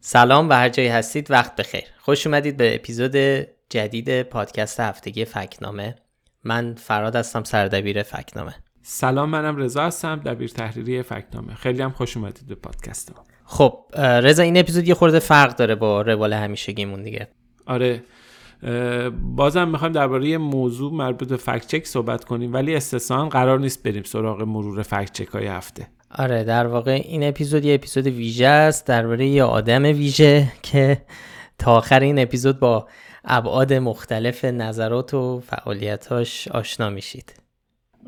سلام و هر جایی هستید وقت بخیر. خوش اومدید به اپیزود جدید پادکست هفتگی فکنامه. من فراد هستم سردبیر فکنامه. سلام منم رضا هستم دبیر تحریری فکنامه. خیلی هم خوش اومدید به پادکست ما. خب رضا این اپیزود یه خورده فرق داره با روال همیشگیمون دیگه. آره بازم می‌خوایم درباره موضوع مربوط به فکت چک صحبت کنیم ولی استثنا قرار نیست بریم سراغ مرور فکت چک های هفته. آره در واقع این اپیزود یه اپیزود ویژه است درباره یه آدم ویژه که تا آخر این اپیزود با ابعاد مختلف نظرات و فعالیتاش آشنا میشید.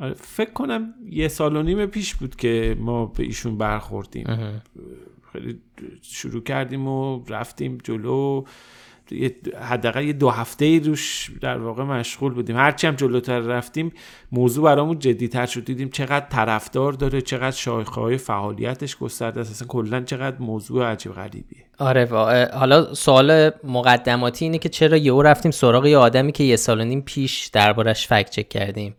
آره فکر کنم یه سال و نیم پیش بود که ما به ایشون برخوردیم. خیلی شروع کردیم و رفتیم جلو. حداقل یه دو هفته ای روش در واقع مشغول بودیم. هرچی هم جلوتر رفتیم موضوع برامون جدیتر شد. دیدیم چقدر طرفدار داره چقدر شاخه های فعالیتش گسترده است. اصلا کلا چقدر موضوع عجیب غریبیه. آره حالا سوال مقدماتی اینه که چرا یهو رفتیم سراغ یه آدمی که یه سال و نیم پیش دربارش فکت چک کردیم؟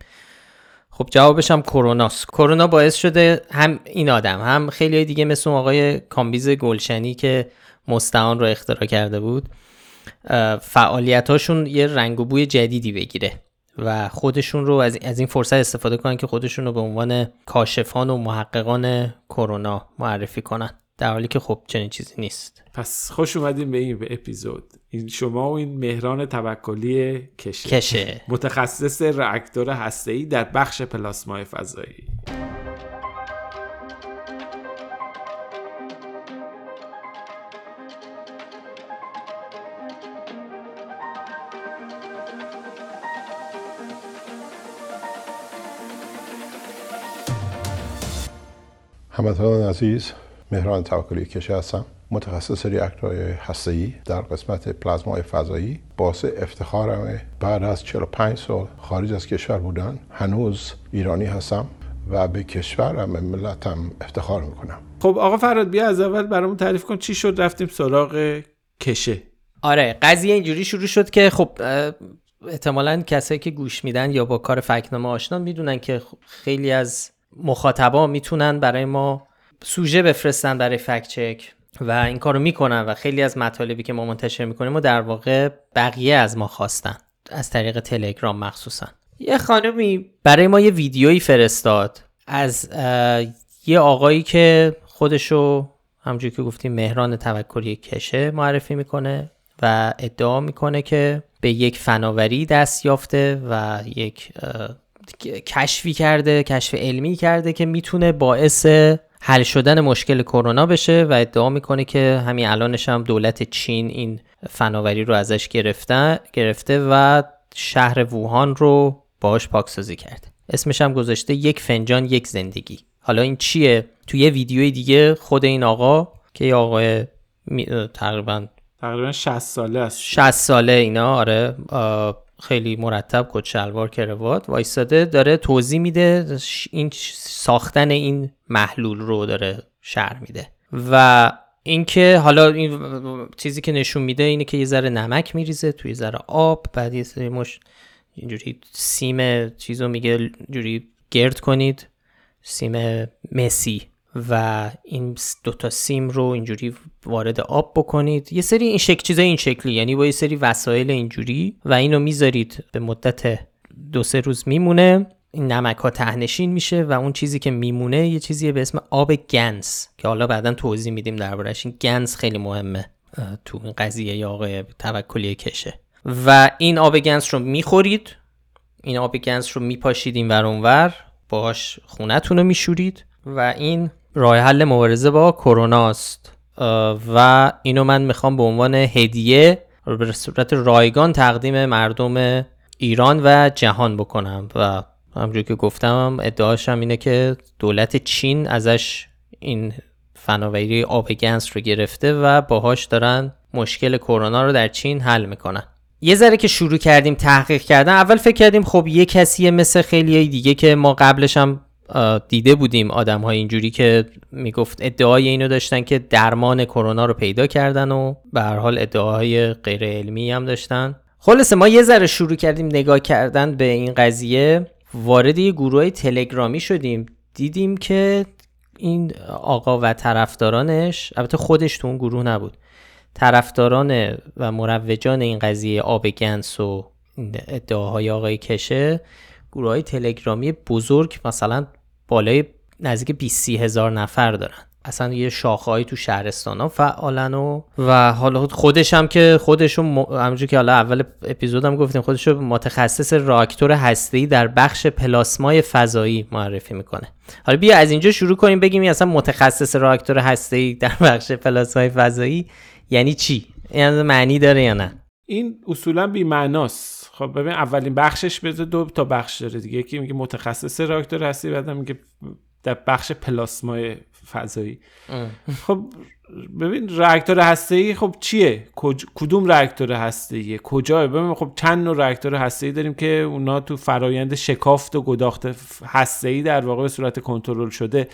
خب جوابش هم کروناست. کرونا باعث شده هم این آدم هم خیلی دیگه مثل آقای کامبیز گلشنی که مستعان رو اختراع کرده بود فعالیتاشون یه رنگ و بوی جدیدی بگیره و خودشون رو از, این فرصت استفاده کنن که خودشون رو به عنوان کاشفان و محققان کرونا معرفی کنن. در حالی که خب چنین چیزی نیست. پس خوش اومدیم به این به اپیزود. این شما و این مهران توکلی کشه, کشه. متخصص راکتور هسته‌ای در بخش پلاسمای فضایی. هموطنان عزیز مهران توکلی کشه هستم. متخصص ریاکتورهای هسته‌ای در قسمت پلازمای فضایی. باعث افتخارم بعد از 45 سال خارج از کشور بودن هنوز ایرانی هستم و به کشورم به ملتم افتخار می‌کنم. خب آقا فراد بیا از اول برامون تعریف کن چی شد رفتیم سراغ کشه. آره قضیه اینجوری شروع شد که خب احتمالا کسایی که گوش میدن یا با کار فکنامه آشنا می‌دونن که خیلی از مخاطبا می‌تونن برای ما سوژه بفرستن برای فکت چک و این کارو می‌کنن و خیلی از مطالبی که ما منتشر می‌کنیم و در واقع بقیه از ما خواستن از طریق تلگرام مخصوصا. یه خانمی برای ما یه ویدیویی فرستاد از یه آقایی که خودشو همجوری که گفتیم مهران توکلی کشه معرفی می‌کنه و ادعا می‌کنه که به یک فناوری دست یافته و یک کشفی کرده کشف علمی کرده که می‌تونه باعث حل شدن مشکل کرونا بشه و ادعا می‌کنه که همین الانش هم دولت چین این فناوری رو ازش گرفته گرفته و شهر ووهان رو باهاش پاکسازی کرده. اسمش هم گذاشته یک فنجان یک زندگی. حالا این چیه؟ توی یه ویدیوی دیگه خود این آقا که یه آقای تقریبا تقریبا 60 ساله است. 60 ساله اینا آره خیلی مرتب کت شلوار کروات وایستاده داره توضیح میده این ساختن این محلول رو داره شرح میده. و اینکه حالا این چیزی که نشون میده اینه که یه ذره نمک میریزه توی ذره آب بعد یه مش اینجوری سیم چیزو میگه جوری گرد کنید سیم مسی. و این دوتا سیم رو اینجوری وارد آب بکنید. یه سری این شکل چیزای این شکلی یعنی با یه سری وسایل اینجوری و اینو می‌ذارید. به مدت دو سه روز میمونه. این نمک ها تهنشین میشه و اون چیزی که میمونه یه چیزی به اسم آب گنس که حالا بعدا توضیح میدیم دربارش این گنس خیلی مهمه تو این قضیه یا آقای توکلی کشه. و این آب گنس رو می‌خورید. این آب گنس رو میپاشید این ور اونور باهاش خونتون رو میشورید و این راه حل مبارزه با کرونا است. و اینو من می‌خوام به عنوان هدیه به صورت رایگان تقدیم مردم ایران و جهان بکنم. و همجور که گفتم ادعاشم اینه که دولت چین ازش این فناوری آب گنس رو گرفته و باهاش دارن مشکل کرونا رو در چین حل می‌کنن. یه ذره که شروع کردیم تحقیق کردن اول فکر کردیم خب یه کسیه مثل خیلی دیگه که ما قبلش هم دیده بودیم آدم های اینجوری که می‌گفت ادعای اینو داشتن که درمان کرونا رو پیدا کردن و به هر حال ادعاهای غیر علمی هم داشتن. خلاصه ما یه ذره شروع کردیم نگاه کردن به این قضیه. وارد یه گروه تلگرامی شدیم. دیدیم که این آقا و طرفدارانش البته خودش تو اون گروه نبود. طرفداران و مروجان این قضیه آب گنس و ادعاهای آقای کشه گروه های تلگرامی بزرگ مثلا بالای نزدیک 20 هزار نفر دارن. اصلا یه شاخهایی تو شهرستان ها فعالن و و حالا خودش هم که خودشون م... که حالا اول اپیزودم گفتیم خودش متخصص راکتور هسته‌ای در بخش پلاسمای فضایی معرفی می‌کنه. حالا بیا از اینجا شروع کنیم بگیم اصلا متخصص راکتور هسته‌ای در بخش پلاسمای فضایی یعنی چی؟ یعنی معنی داره یا نه؟ این اصولا بی معناست خب ببین اولین بخشش بذار دو تا بخش داره دیگه. یکی میگه متخصص راکتور هستی بعدم میگه در بخش پلاسمای فضایی. خب ببین راکتور هسته ای خب چیه؟ کدوم راکتور هسته کجا ببین خب چند نوع راکتور هسته ای داریم که اونا تو فرایند شکافت و گداخت هسته ای در واقع به صورت کنترل شده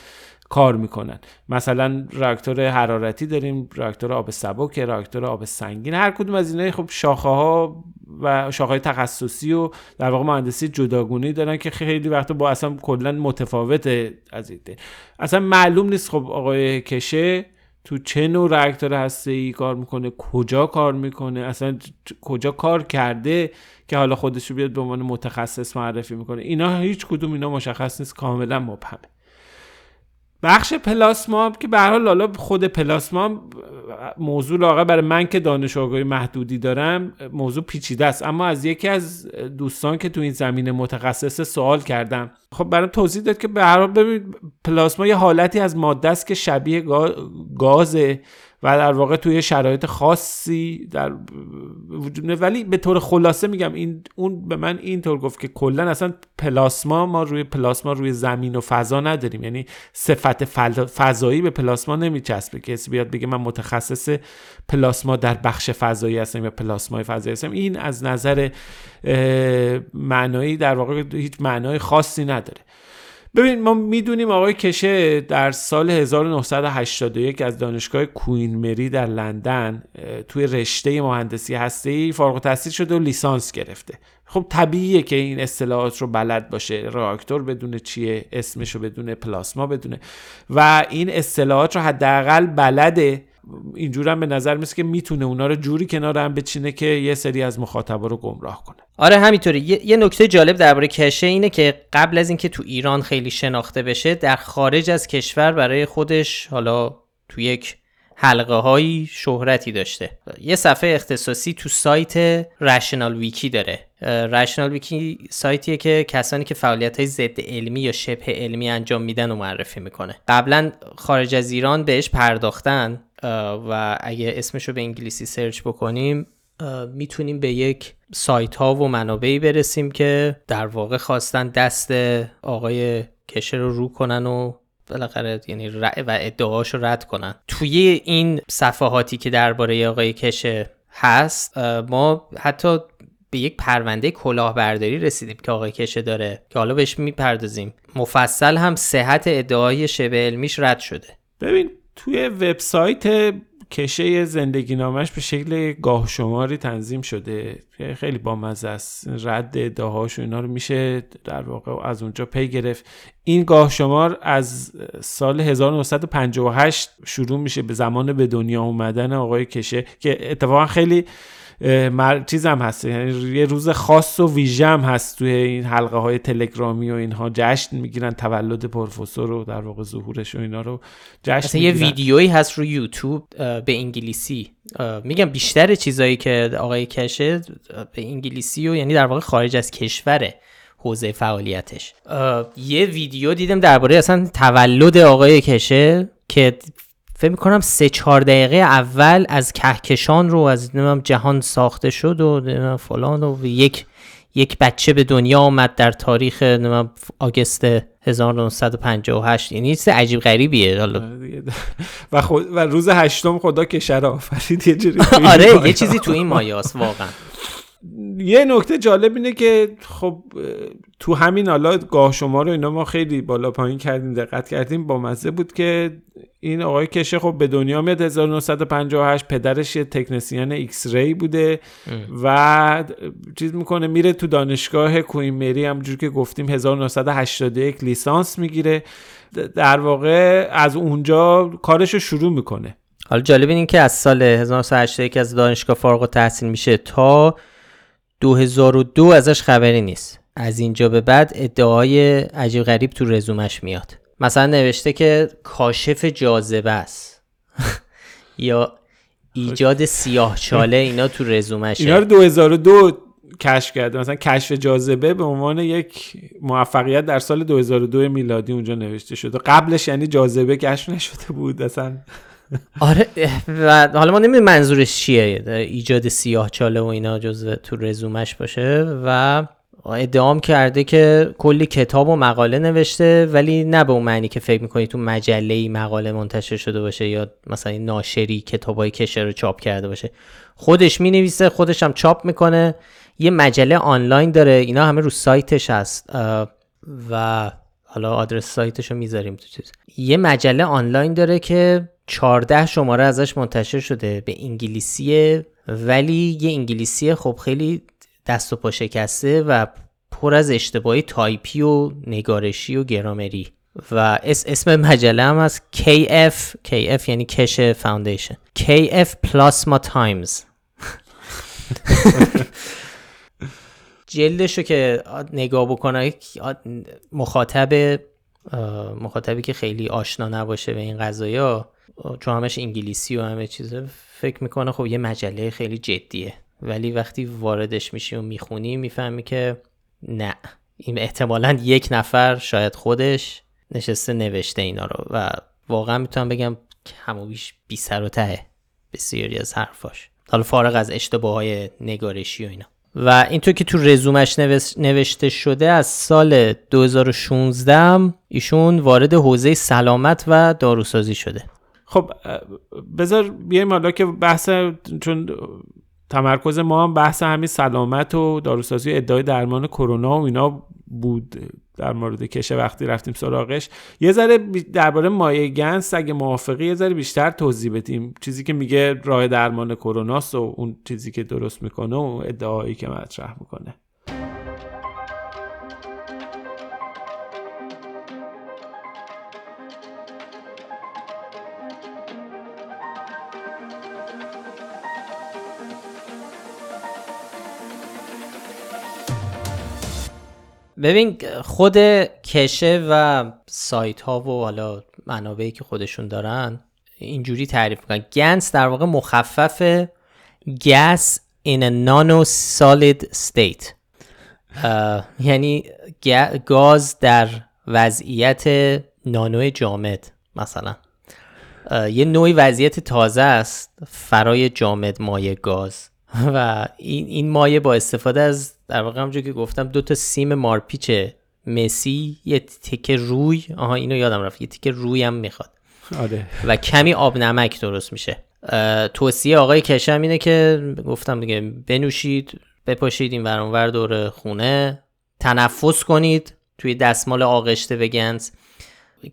کار می‌کنن. مثلا راکتور حرارتی داریم راکتور آب سبک راکتور آب سنگین هر کدوم از اینا خب شاخه ها و شاخه های تخصصی و در واقع مهندسی جداگونه دارن که خیلی وقت با اصلا کلا متفاوت از ایده اصلا معلوم نیست خب آقای کشه تو چه نوع راکتور هسته ای کار می‌کنه کجا کار می‌کنه اصلا کجا کار کرده که حالا خودش رو بیاد به عنوان متخصص معرفی می‌کنه. اینا هیچ کدوم اینا مشخص نیست کاملا مبهمه بخش پلاسما که به حال حالا خود پلاسما موضوع لاغه برای من که دانش آگاهی محدودی دارم موضوع پیچیده است. اما از یکی از دوستان که تو این زمینه متخصص سوال کردم. خب برام توضیح داد که به هر حال ببین پلاسما یه حالتی از ماده است که شبیه گازه. و در واقع توی شرایط خاصی در وجود ولی به طور خلاصه میگم این اون به من اینطور گفت که کلا اصلا پلاسما ما روی پلاسما روی زمین و فضا نداریم. یعنی صفت فضایی به پلاسما نمیچسبه. که کسی بیاد بگه من متخصص پلاسما در بخش فضایی هستم یا پلاسمای فضایی هستم. این از نظر معنایی در واقع هیچ معنای خاصی نداره. ببین ما می‌دونیم آقای کشه در سال 1981 از دانشگاه کوین مری در لندن توی رشته مهندسی هسته فارغ التحصیل شده و لیسانس گرفته. خب طبیعیه که این اصطلاحات رو بلد باشه راکتور بدون چیه اسمش رو بدونه پلاسما بدونه. و این اصطلاحات رو حداقل بلده اینجور هم به نظر میسه که می‌تونه اونا رو جوری کنار هم بچینه که یه سری از مخاطبا رو گمراه کنه. آره همینطوری. یه, یه نکته جالب درباره کشه اینه که قبل از اینکه تو ایران خیلی شناخته بشه در خارج از کشور برای خودش حالا تو یک حلقه هایی شهرتی داشته. یه صفحه اختصاصی تو سایت رشنال ویکی داره. رشنال ویکی سایتیه که کسانی که فعالیت های ضد علمی یا شبه علمی انجام میدن و معرفی می‌کنه. قبلا خارج از ایران بهش پرداختن. و اگه اسمشو به انگلیسی سرچ بکنیم می‌تونیم به یک سایت ها و منابعی برسیم که در واقع خواستن دست آقای کشه رو رو کنن و بالاخره یعنی و ادعاهاش رو رد کنن. توی این صفحاتی که درباره آقای کشه هست ما حتی به یک پرونده کلاهبرداری رسیدیم که آقای کشه داره که حالا بهش می‌پردازیم. مفصل هم صحت ادعای شبه علمیش رد شده. ببین توی وبسایت کشه زندگی نامش به شکل گاه شماری تنظیم شده. خیلی بامزه است. رد ادعاهاش و اینا رو میشه در واقع از اونجا پی گرفت. این گاه شمار از سال 1958 شروع میشه. به زمان به دنیا اومدن آقای کشه که اتفاقا خیلی مر... چیزم هست. یعنی یه روز خاص و ویژه هم هست توی این حلقه های تلگرامی و اینها. جشن می‌گیرن تولد پروفسور و در واقع ظهورش و اینا رو جشن یه ویدیویی هست رو یوتیوب به انگلیسی. میگم بیشتر چیزایی که آقای کشه به انگلیسی و یعنی در واقع خارج از کشوره حوزه فعالیتش. یه ویدیو دیدم درباره اصلا تولد آقای کشه که فکر می‌کنم سه چهار دقیقه اول از کهکشان رو از جهان ساخته شد و فلان و یک یک بچه به دنیا آمد در تاریخ آگست 1958 یعنی چیز عجیب غریبیه. حالا و, و روز هشتم خدا کشه رو آفرید یه آره یه چیزی تو این مایه‌هاست واقعا. یه نکته جالب اینه که خب تو همین حالا گاه‌شمار رو اینا ما خیلی بالا پایین کردیم دقت کردیم. با مزه بود که این آقای کشه خب به دنیا میاد 1958 پدرش یه تکنسین X-ray بوده و چیز می‌کنه میره تو دانشگاه Queen Mary همونجور که گفتیم 1981 لیسانس می‌گیره. در واقع از اونجا کارش رو شروع می‌کنه. حالا جالب این که از سال 1981 از دانشگاه فارغ التحصیل میشه تا 2002 ازش خبری نیست. از اینجا به بعد ادعای عجیب غریب تو رزومش میاد. مثلا نوشته که کاشف جاذبه است. یا ایجاد سیاه چاله اینا تو رزومشه. اینا رو 2002 کشف کرده مثلا کشف جاذبه به عنوان یک موفقیت در سال 2002 میلادی اونجا نوشته شده. قبلش یعنی جاذبه کشف نشده بود. اصلا آره و حالا ما نمی‌دونیم منظورش چیه ایجاد سیاه چاله و اینا جزو تو رزومش باشه و ادعام کرده که کلی کتاب و مقاله نوشته ولی نه به اون معنی که فکر می‌کنی تو مجله ای مقاله منتشر شده باشه یا مثلا ناشری کتابای کشر رو چاپ کرده باشه. خودش می نویسه خودش هم چاپ می‌کنه. یه مجله آنلاین داره اینا همه رو سایتش هست. و حالا آدرس سایتش رو می‌ذاریم تو چیز. یه مجله آنلاین داره که 14 شماره ازش منتشر شده به انگلیسیه ولی یه انگلیسی خب خیلی دست و پا شکسته و پر از اشتباهی تایپی و نگارشی و گرامری. و اسم مجله هم هست KF KF یعنی Keshe Foundation. KF Plasma Times. جلدشو که نگاه بکنه مخاطب مخاطبی که خیلی آشنا نباشه به این قضايا چون همش انگلیسی و همه چیزه فکر می‌کنه خب یه مجله خیلی جدیه. ولی وقتی واردش میشی و می‌خونی می‌فهمی که نه. این احتمالا یک نفر شاید خودش نشسته نوشته اینا رو. و واقعا می‌تونم بگم همو بیش بی سر و ته بسیاری از حرفاش. حالا فارغ از اشتباه های نگارشی و اینا. و اینطور که تو رزومش نوشته شده از سال 2016 ایشون وارد حوزه سلامت و داروسازی شده. خب بذار بیایم حالا که بحث چون تمرکز ما هم بحث همین سلامت و داروسازی و ادعای درمان کرونا و اینا بود در مورد کشه وقتی رفتیم سراغش. یه ذره درباره مایع گنس اگه موافقی یه ذره بیشتر توضیح بدیم. چیزی که میگه راه درمان کروناست و اون چیزی که درست می‌کنه و ادعایی که مطرح می‌کنه. ببین خود کشه و سایت ها و حالا منابعی که خودشون دارن اینجوری تعریف می‌کنن. گنس در واقع مخفف gas in a nano solid state یعنی گاز در وضعیت نانو جامد مثلا. یه نوعی وضعیت تازه است فرای جامد مایع گاز. و این, این مایه با استفاده از در واقع همونجور که گفتم دو تا سیم مارپیچ مسی یه تیکه روی. آها اینو یادم رفت. یه تیکه روی هم می‌خواد. آره. و کمی آب نمک درست میشه. توصیه آقای کشم اینه که گفتم دیگه بنوشید بپاشید این ور دور خونه. تنفس کنید توی دستمال آغشته بگنز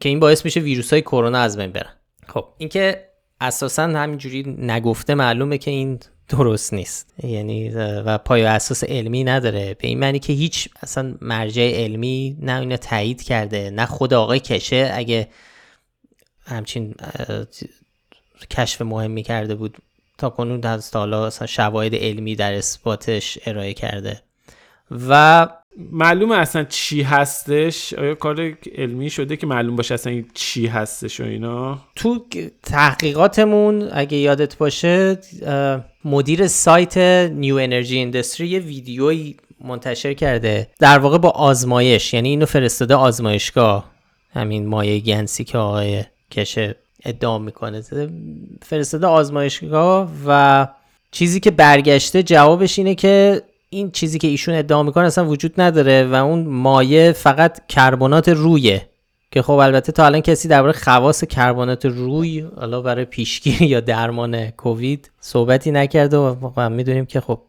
که این باعث میشه ویروس های کرونا از بین برن. خب. اینکه اساسا همینجوری نگفته معلومه که این درست نیست. یعنی و پای اساس علمی نداره. به این معنی که هیچ اصلا مرجع علمی نه اینو تایید کرده نه خود آقای کشه اگه همچین کشف مهمی کرده بود تا کنون از اصلا شواهد علمی در اثباتش ارائه کرده. و معلومه اصلا چی هستش؟ آیا کار علمی شده که معلوم باشه اصلا چی هستش و اینا؟ تو تحقیقاتمون اگه یادت باشه مدیر سایت نیو انرژی اندستری یه ویدیویی منتشر کرده. در واقع با آزمایش یعنی اینو فرستاده آزمایشگاه همین مایه گنسی که آقای کشه ادعا می‌کنه. فرستاده آزمایشگاه و چیزی که برگشته جوابش اینه که این چیزی که ایشون ادعا می‌کنه اصلا وجود نداره و اون مایه فقط کربنات رویه. که خب البته تا الان کسی درباره خواص کربنات روی حالا برای پیشگیری یا درمان کووید صحبتی نکرده و واقعا می‌دونیم که خب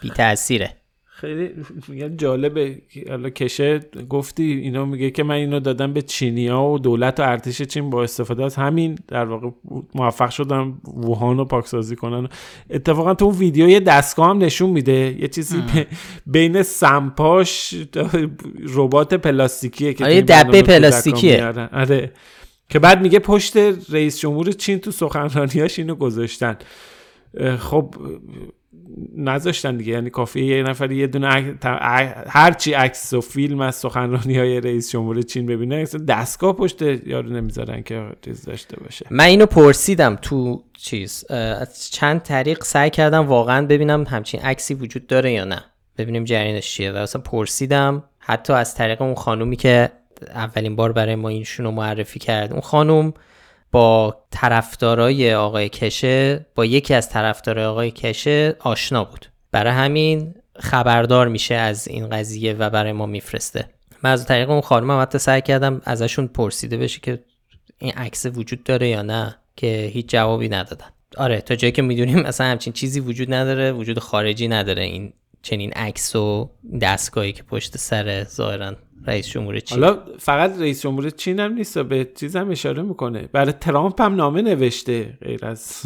بی تأثیره خیلی میگن جالبه. حالا کشه گفتی اینا میگه که من اینو دادم به چینیا و دولت و ارتش چین با استفاده از همین در واقع موفق شدم ووهان رو پاکسازی کنن. اتفاقا تو اون ویدیو یه دستگاه هم نشون میده. یه چیزی بین سمپاش ربات پلاستیکیه که آره دبه پلاستیکیه. آره. که بعد میگه پشت رئیس جمهور چین تو سخنرانیاش اینو گذاشتن. خب نذاشتن دیگه. یعنی کافیه یه نفر یه دونه هرچی عکس و فیلم از سخنرانی های رئیس جمهور چین ببینه دستگاه پشت یارو نمی‌ذارن که چیز داشته باشه. من اینو پرسیدم تو چیز از چند طریق سعی کردم واقعا ببینم همچین عکسی وجود داره یا نه. ببینیم جریانش چیه. و اصلا پرسیدم حتی از طریق اون خانومی که اولین بار برای ما اینشون رو معرفی کرد. اون خانوم با طرفدارای آقای کشه با یکی از طرفدارای آقای کشه آشنا بود. برای همین خبردار میشه از این قضیه و برای ما میفرسته. من از طریق اون خانم حتی سعی کردم ازشون پرسیده بشه که این عکس وجود داره یا نه که هیچ جوابی ندادن. آره تا جایی که می‌دونیم اصلا همچین چیزی وجود نداره وجود خارجی نداره این چنین عکس و دستگاهی که پشت سر ظاهرا رئیس جمهور چین. حالا فقط رئیس جمهور چین هم نیست به چیز هم اشاره می‌کنه. برای ترامپ هم نامه نوشته غیر از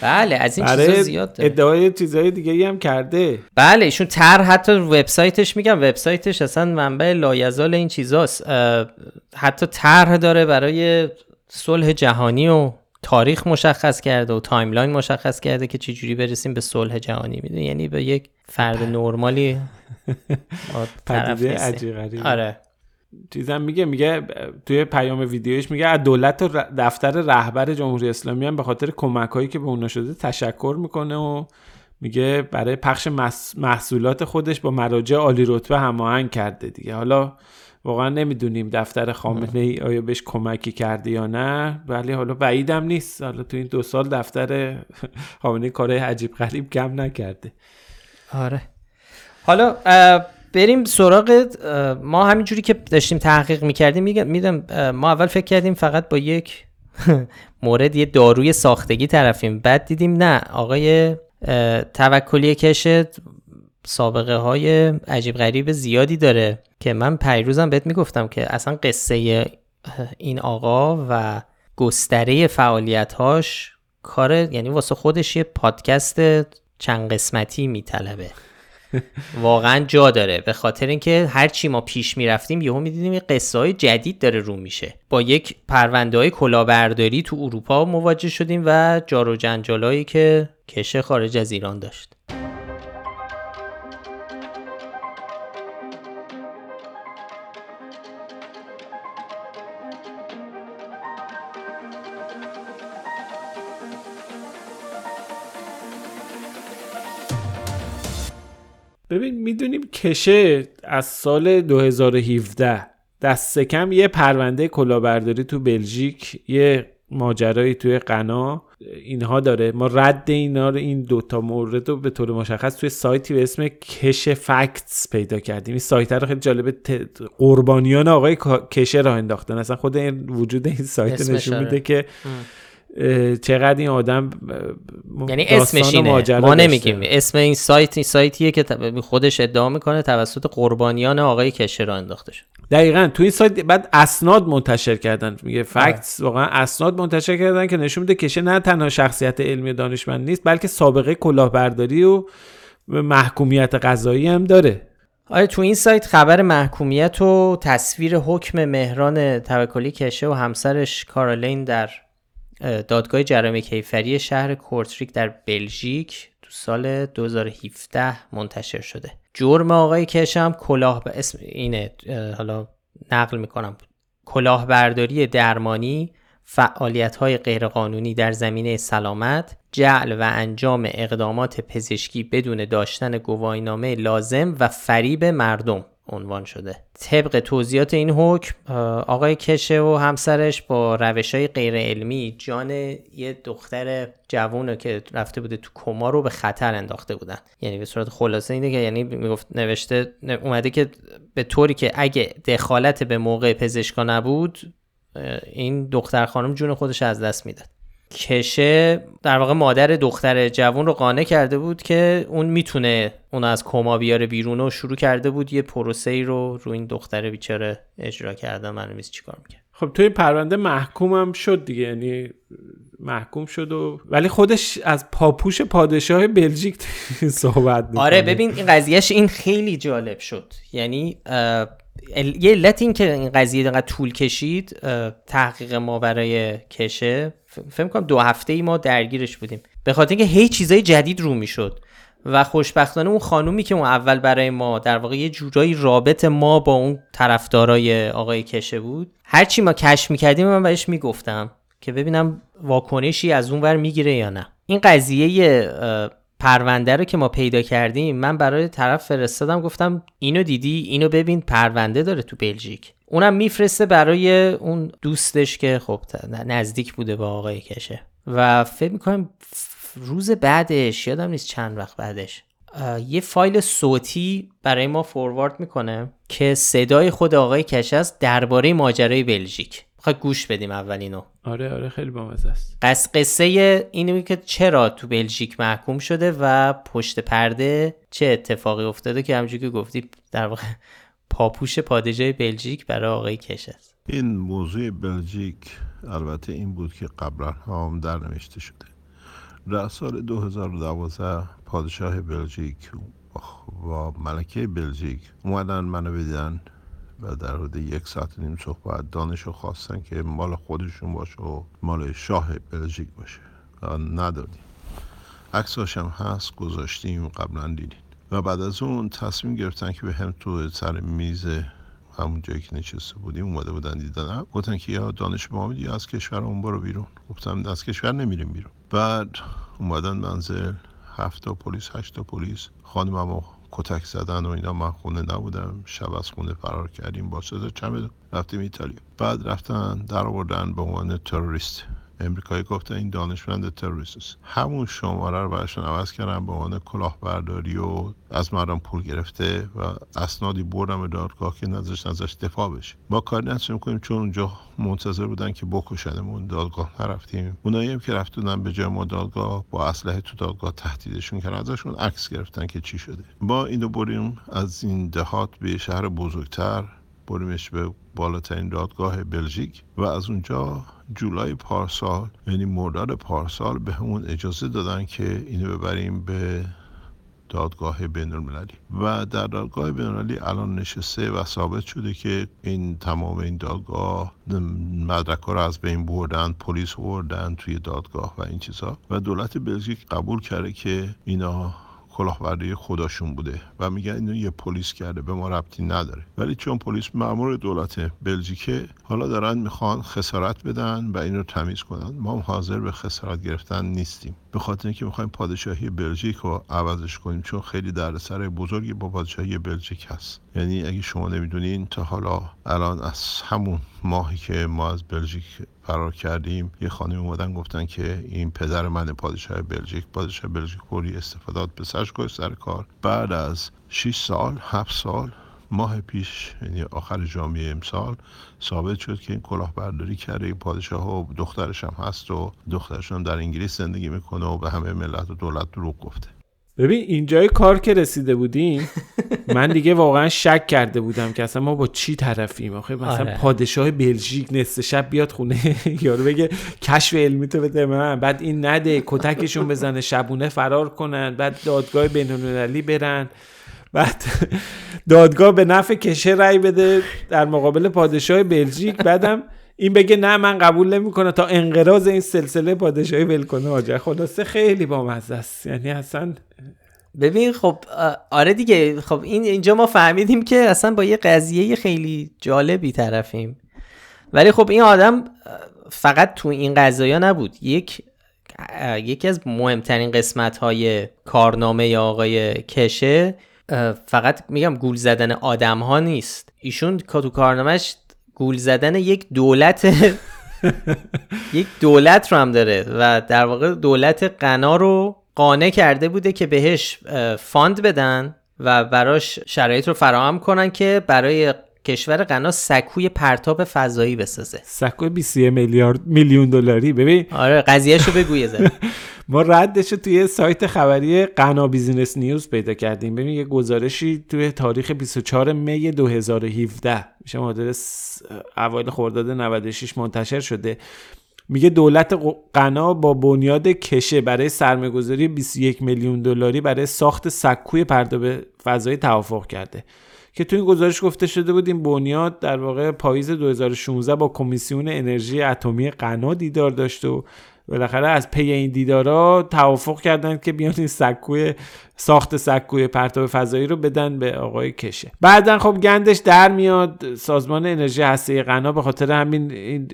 بله از این چیزا زیاد داره. ادعای چیزهای دیگه هم کرده. بله ایشون تر حتی وبسایتش میگم. وبسایتش اصلا منبع لایزال این چیزاست. حتی طرح داره برای صلح جهانی و تاریخ مشخص کرده و timeline مشخص کرده که چجوری برسیم به صلح جهانی. می‌دونی؟ یعنی به یک فرد نرمالی پدیده عجیب آره. چیزم میگه میگه توی پیام ویدیوش میگه از دولت و دفتر رهبر جمهوری اسلامی هم به خاطر کمک هایی که به اونا شده تشکر می‌کنه و میگه برای پخش محصولات خودش با مراجع عالی رتبه هماهنگ کرده دیگه. حالا واقعا نمی‌دونیم دفتر خامنه ای آیا بهش کمکی کرده یا نه ولی حالا بعیدم نیست. حالا تو این دو سال دفتر خامنه کارهای عجیب غریب کم نکرده. آره. حالا بریم سراغ ما همینجوری که داشتیم تحقیق می‌کردیم میدم ما اول فکر کردیم فقط با یک مورد یه داروی ساختگی طرفیم. بعد دیدیم نه آقای توکلی کشت سابقه های عجیب غریب زیادی داره که من پیروزم بهت می‌گفتم که اصلا قصه این آقا و گستره فعالیتهاش کار یعنی واسه خودش یه پادکست چند قسمتی میطلبه. واقعا جا داره. به خاطر اینکه هر چی ما پیش می‌رفتیم یهو می‌دیدیم یه قصه های جدید داره رو میشه. با یک پرونده های کلاهبرداری تو اروپا مواجه شدیم و جار و جنجالایی که کشه خارج از ایران داشت. ببین می‌دونیم کشه از سال 2017 دست کم یه پرونده کلاهبرداری تو بلژیک یه ماجرایی توی قنا اینها داره. ما رد اینا رو این دوتا مورد رو به طور مشخص توی سایتی به اسم کش فکتس پیدا کردیم. این سایت رو خیلی جالبه قربانیان آقای کشه را انداختن. اصلا خود این وجود این سایت نشون میده که چقدر این آدم یعنی اسمش اینه. ما نمیگیم. اسم این سایت این سایتیه که خودش ادعا می‌کنه توسط قربانیان آقای کشه را انداخته شد دقیقا. تو این سایت بعد اسناد منتشر کردن. میگه فکتس واقعا اسناد منتشر کردن که نشون میده کشه نه تنها شخصیت علمی دانشمند نیست بلکه سابقه کلاهبرداری و محکومیت قضایی هم داره. آره تو این سایت خبر محکومیت و تصویر حکم مهران توکلی کشه و همسرش کارولین در دادگاه جرامی کیفری شهر کورتریک در بلژیک تو سال 2017 منتشر شده. جرم آقای کشم کلاه به اسم اینه حالا نقل می‌کنم. کلاهبرداری درمانی فعالیت های غیرقانونی در زمینه سلامت جعل و انجام اقدامات پزشکی بدون داشتن گواهینامه لازم و فریب مردم. عنوان شده. طبق توضیحات این حکم آقای کشه و همسرش با روش های غیر علمی جان یه دختر جوون که رفته بوده تو کما رو به خطر انداخته بودن. یعنی به صورت خلاصه اینه که یعنی می‌گفت نوشته اومده که به طوری که اگه دخالت به موقع پزشکا نبود این دختر خانم جون خودش از دست می‌داد. کشه در واقع مادر دختر جوان رو قانع کرده بود که اون می‌تونه اون از کما بیاره بیرون و شروع کرده بود یه پروسه ای رو رو این دختر بیچاره اجرا کردن من چیکار می‌کرد. خب توی پرونده محکومم شد دیگه یعنی محکوم شد و ولی خودش از پاپوش پادشاه بلژیک صحبت می‌کنه. آره ببین این قضیهش این خیلی جالب شد. یعنی یه علت این که این قضیه دقیقا طول کشید تحقیق ما برای کشه فکر کنم دو هفته ای ما درگیرش بودیم. به خاطر اینکه هی چیزای جدید رو می‌شد و خوشبختانه اون خانومی که اون اول برای ما در واقع یه جورایی رابط ما با اون طرفدارای آقای کشه بود هرچی ما کش می‌کردیم من بهش می‌گفتم که ببینم واکنشی از اون ور می‌گیره یا نه. این قضیه پرونده رو که ما پیدا کردیم من برای طرف فرستادم گفتم اینو دیدی؟ اینو ببین پرونده داره تو بلژیک. اونم میفرسته برای اون دوستش که خب نزدیک بوده با آقای کشه. و فکر می‌کنم روز بعدش یادم نیست چند وقت بعدش یه فایل صوتی برای ما فوروارد می‌کنه که صدای خود آقای کشه است درباره ماجرای بلژیک. گوش بدیم اولینو آره آره خیلی بامزه است. قص قصه اینو که چرا تو بلژیک محکوم شده و پشت پرده چه اتفاقی افتاده که همونجوری که گفتی در واقع پاپوش پادشاه بلژیک برای آقای کش است. این موضوع بلژیک البته این بود که قبلا هم در نوشته شده. در سال 2012 پادشاه بلژیک و ملکه بلژیک اومدن منو بدن و در حدود یک ساعت نیم صحبت دانش رو خواستن که مال خودشون باشه و مال شاه بلژیک باشه. و ندادیم. عکساش هم هست گذاشتیم قبلا دیدیم. و بعد از اون تصمیم گرفتن که به هم تو سر میز همون جایی که نشسته بودیم اومده بودن دیدن. گفتن که یا دانش ما یا از کشور اون برو بیرون. گفتم از کشور نمیریم بیرون. بعد اومدن منزل هفت پلیس هشت پلیس. خانممو کتک زدن و اینا من خونه نبودم. شب از خونه فرار کردیم. با صدا چمه رفتیم ایتالیا. بعد رفتن در آوردن به عنوان تروریست. امریکایی گفته این دانشمند تروریست. است همون شماره رو براشون عوض کردن به عنوان کلاهبرداری و از مردم پول گرفته و اسنادی بردم به دادگاه که نظرش ازش دفاع بشه. ما کاری نتونیم کنیم چون اونجا منتظر بودن که بکشنمون. دادگاه نرفتیم. اونایی هم که رفتونن به ما دادگاه با اسلحه تو دادگاه تهدیدشون کردن. ازشون عکس گرفتن که چی شده. ما اینو بریم از این دهات به شهر بزرگتر بریمش به بالاترین دادگاه بلژیک و از اونجا جولای پارسال یعنی مرداد پارسال به همون اجازه دادن که اینو ببریم به دادگاه بین المللی و در دادگاه بین المللی الان نشسته و ثابت شده که این تمام این دادگاه مدرک رو از بین بردن پلیس بردن توی دادگاه و این چیزها و دولت بلژیک قبول کرده که اینا کلاهبرداری خداشون بوده و میگن اینو یه پلیس کرده به ما ربطی نداره. ولی چون پلیس مامور دولت بلژیکه حالا دارن می‌خوان خسارت بدن و اینو تمیز کنن. ما حاضر به خسارت گرفتن نیستیم. به خاطر اینکه می‌خوایم پادشاهی بلژیک رو عوضش کنیم چون خیلی دردسر بزرگی با پادشاهی بلژیک هست. یعنی اگه شما نمی‌دونین تا حالا الان از همون ماهی که ما از بلژیک فرار کردیم یه خانم اومدن گفتن که این پدر من پادشاه بلژیک پادشاه بلژیک پوری استفادات به سرش سر کار. بعد از 6 سال 7 سال ماه پیش یعنی آخر جامعه امسال ثابت شد که این کلاهبرداری کرده پادشاه و دخترش هم هست و دخترش هم در انگلیس زندگی می‌کنه و به همه ملت و دولت دروغ گفته. ببین اینجای کار که رسیده بودیم من دیگه واقعا شک کرده بودم که اصلا ما با چی طرفیم. آخه مثلا آره. پادشاه بلژیک نصف شب بیاد خونه یارو بگه کشف علمی تو بده من. بعد این نده کتکشون بزنه شبونه فرار کنن بعد دادگاه بینالمللی برن. بعد دادگاه به نفع کشه رای بده در مقابل پادشاه بلژیک. بعدم این بگه نه من قبول نمی‌کنه تا انقراض این سلسله پادشاهی ول کنه. آجه خلاصه خیلی با مزه است. یعنی اصلا ببین خب آره دیگه. خب این اینجا ما فهمیدیم که اصلا با یه قضیه خیلی جالبی طرفیم. ولی خب این آدم فقط تو این قضايا نبود. یک یکی از مهمترین قسمت های کارنامه آقای کشه فقط میگم گول زدن آدم ها نیست. ایشون تو کارنامهش گول زدن یک دولت یک دولت رو هم داره و در واقع دولت قنا رو قانع کرده بوده که بهش fund بدن و براش شرایط رو فراهم کنن که برای کشور غنا سکوی پرتاب فضایی بسازه. سکوی 21 میلیارد میلیون دلاری. ببین آره قضیهشو بگو یه ما ردش رو توی سایت خبری Ghana Business News پیدا کردیم. ببین یه گزارشی توی تاریخ 24 می 2017 میشه مدل اوایل خرداد 96 منتشر شده. میگه دولت قنا با بنیاد کشه برای سرمایه‌گذاری 21 میلیون دلاری برای ساخت سکوی پرتاب فضایی توافق کرده. که تو این گزارش گفته شده بود این بنیاد در واقع پاییز 2016 با کمیسیون انرژی اتمی قنا دیدار داشته و بالاخره از پی این دیدارا توافق کردن که بیان این سکوی ساخت سکوی پرتاب فضایی رو بدن به آقای کشه. بعدا خب گندش در میاد. سازمان انرژی هسته غنا به خاطر همین این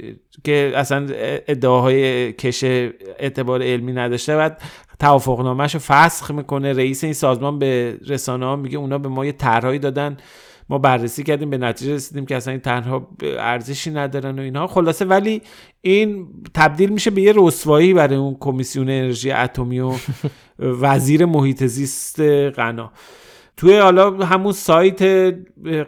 که اصلا ادعاهای کشه اعتبار علمی نداشته بعد توافقنامهش رو فسخ می‌کنه. رئیس این سازمان به رسانه ها میگه اونا به ما یه طرحهایی دادن. ما بررسی کردیم به نتیجه رسیدیم که اصلا این تنها ارزشی ندارن و اینها. خلاصه ولی این تبدیل میشه به یه رسوایی برای اون کمیسیون انرژی اتمی و وزیر محیط زیست غنا. توی حالا همون سایت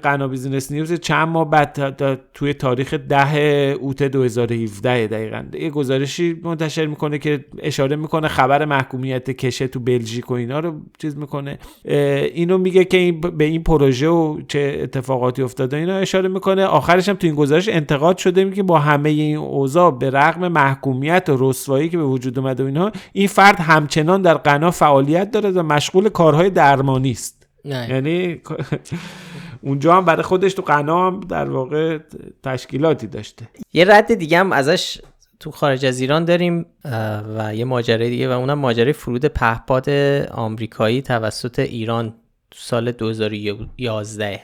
قنا بیزینس نیوز چند ماه بعد توی تاریخ ده اوت 2017 دقیقا. یه گزارشی منتشر می‌کنه که اشاره می‌کنه خبر محکومیت کشه تو بلژیک و اینا رو چیز می‌کنه. اینو میگه که این به این پروژه و چه اتفاقاتی افتاده اینا اشاره می‌کنه. آخرش هم تو این گزارش انتقاد شده میگه با همه این اوضاع به رغم محکومیت و رسوایی که به وجود اومده و اینها این فرد همچنان در قنا فعالیت داره و مشغول کارهای درمانی است. نه. یعنی اونجا هم برای خودش تو قنا هم در واقع تشکیلاتی داشته یه رد دیگه هم ازش تو خارج از ایران داریم و یه ماجرای دیگه و اونم ماجرای فرود پهپاد آمریکایی توسط ایران تو سال 2011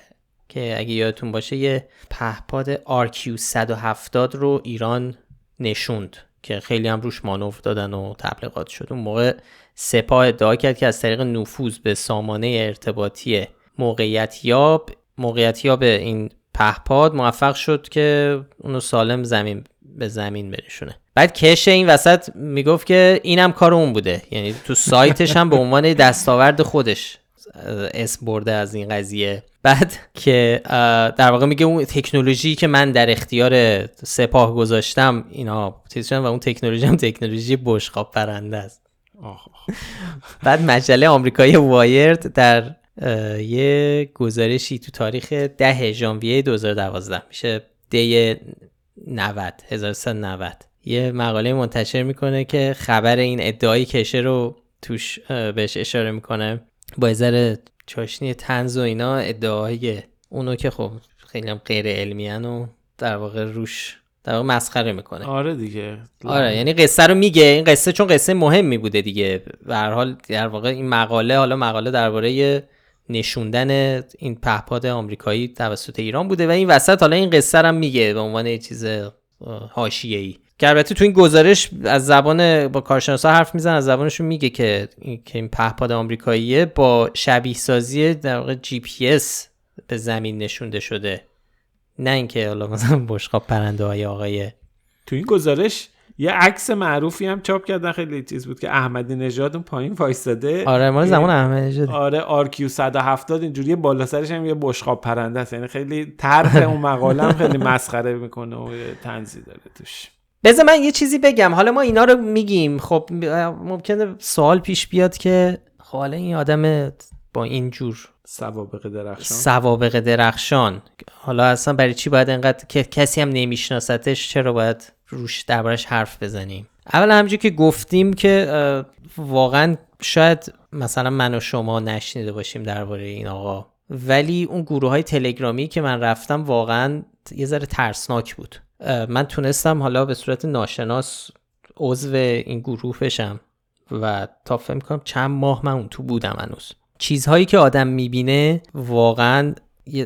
که اگه یادتون باشه یه پهپاد RQ 170 رو ایران نشوند که خیلی هم روش مانور دادن و تبلیغات شد اون موقع سپاه ادعا کرد که از طریق نفوذ به سامانه ارتباطی موقعیت یاب موقعیت یاب این پهپاد موفق شد که اونو سالم زمین به زمین برشونه بعد کش این وسط می‌گفت که اینم کار اون بوده. یعنی تو سایتش هم به عنوان دستاورد خودش اسم برده از این قضیه. بعد که در واقع میگه اون تکنولوژی که من در اختیار سپاه گذاشتم اینا و اون تکنولوژی هم تکنولوژی بشقاب پرنده است بعد مجله آمریکایی وایرد در یه گزارشی تو تاریخ ده ژانویه 2012 میشه دی 90 1390 یه مقاله منتشر می‌کنه که خبر این ادعای کشه رو توش بهش اشاره می‌کنه. با ذره چاشنی تنز و اینا ادعاهای اونو که خب خیلی هم غیر علمی و در واقع روش در واقع مسخره می‌کنه. آره دیگه. آره یعنی قصه رو میگه. این قصه چون قصه مهمی بوده دیگه. به هر حال در واقع این مقاله حالا مقاله درباره نشوندن این پهپاد آمریکایی توسط ایران بوده و این وسط حالا این قصه هم میگه به عنوان یه چیز حاشیه‌ای. که البته تو این گزارش از زبان با کارشناسا حرف میزن از زبانشون میگه که این که این پهپاد آمریکاییه با شبیه سازی در واقع جی پی اس به زمین نشونده شده. نه اینکه حالا مثلا بشقاب پرنده های آقای تو این گزارش یه عکس معروفی هم چاپ کردن خیلی چیز بود که احمدی نژاد اون پایین وایساده. آره ما زمان احمدی نژاد. آره آر کیو 170 اینجوری بالا سرش هم یه بشقاب پرنده است. یعنی خیلی طرح اون مقاله هم خیلی مسخره می‌کنه و تنزی داره توش. بذار من یه چیزی بگم. حالا ما اینا رو میگیم. خب ممکنه سوال پیش بیاد که خب حالا این آدم با این جور سوابق درخشان؟ سوابق درخشان. حالا اصلا برای چی باید انقدر که کسی هم نمیشناستش چرا باید روش دربارش حرف بزنیم؟ اول همجور که گفتیم که واقعا شاید مثلا من و شما نشنیده باشیم درباره این آقا. ولی اون گروه های تلگرامی که من رفتم واقعا یه ذره ترسناک بود. من تونستم حالا به صورت ناشناس عضو این گروه بشم و تا فکر کنم چند ماه من اون تو بودم هنوز. چیزهایی که آدم می‌بینه واقعا